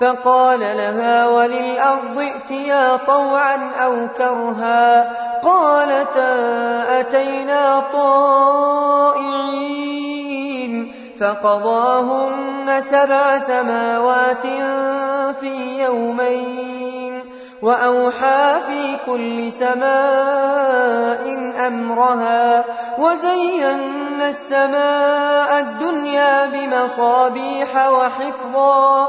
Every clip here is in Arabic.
فقال لها وللأرض ائتيا طوعا أو كرها قالتا أتينا طائعين فقضاهن سبع سماوات في يومين وأوحى في كل سماء أمرها وزينا السماء الدنيا بمصابيح وحفظا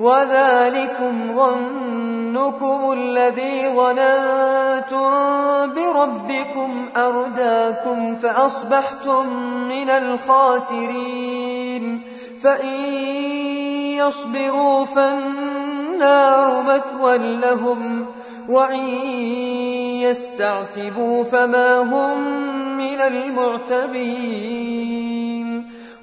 وذلكم ظنكم الذي ظننتم بربكم أرداكم فأصبحتم من الخاسرين فإن يصبروا فالنار مثوى لهم وإن يستعتبوا فما هم من المعتبين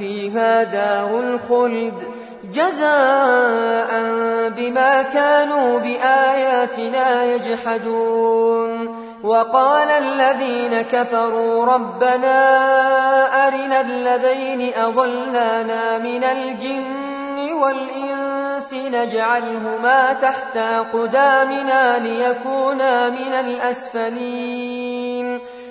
فيها دار الخلد جزاء بما كانوا بآياتنا يجحدون. وقال الذين كفروا ربنا أرنا الذين أضلانا من الجن والإنس نجعلهما تحت قدامنا ليكونا من الأسفلين.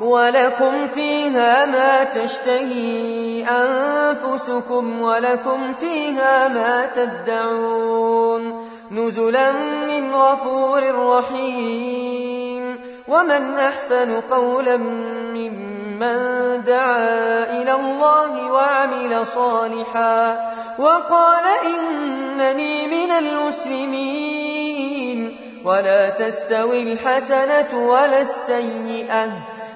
ولكم فيها ما تشتهي أنفسكم ولكم فيها ما تدعون نزلا من غفور رحيم ومن أحسن قولا ممن دعا إلى الله وعمل صالحا وقال إنني من المسلمين ولا تستوي الحسنة ولا السيئة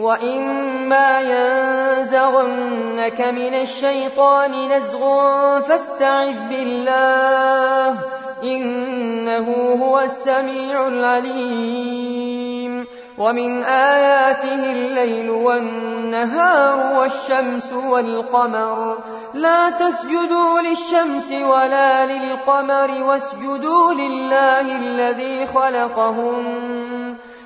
وإما ينزغنك من الشيطان نزغ فاستعذ بالله إنه هو السميع العليم ومن آياته الليل والنهار والشمس والقمر لا تسجدوا للشمس ولا للقمر واسجدوا لله الذي خلقهم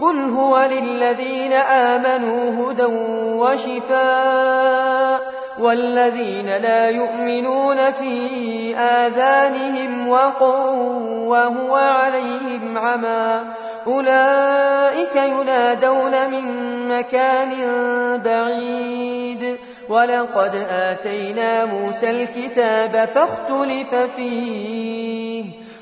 قل هو للذين آمنوا هدى وشفاء والذين لا يؤمنون في آذانهم وقر وهو عليهم عمى أولئك ينادون من مكان بعيد ولقد آتينا موسى الكتاب فاختلف فيه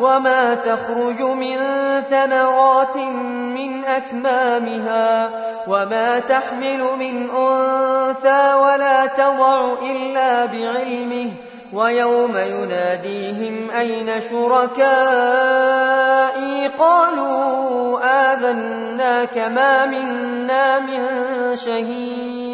وما تخرج من ثمرات من أكمامها وما تحمل من أنثى ولا تضع إلا بعلمه ويوم يناديهم أين شركائي قالوا آذناك ما منا من شهيد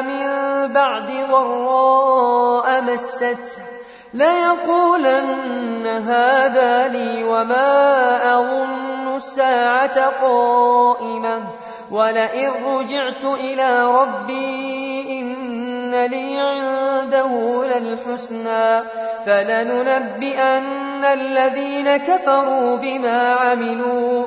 من بعد ضراء مسته ليقولن هذا لي وما أظن الساعة قائمة ولئن رجعت إلى ربي إن لي عنده للحسنى فلننبئن الذين كفروا بما عملوا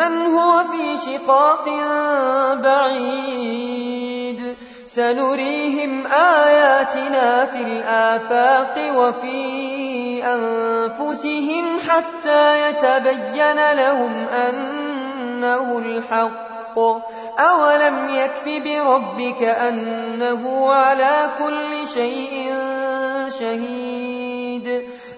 هو في شقاق بعيد؟ سنريهم آياتنا في الآفاق وفي أنفسهم حتى يتبين لهم أنه الحق. أولم يكف بربك أنه على كل شيء شهيد؟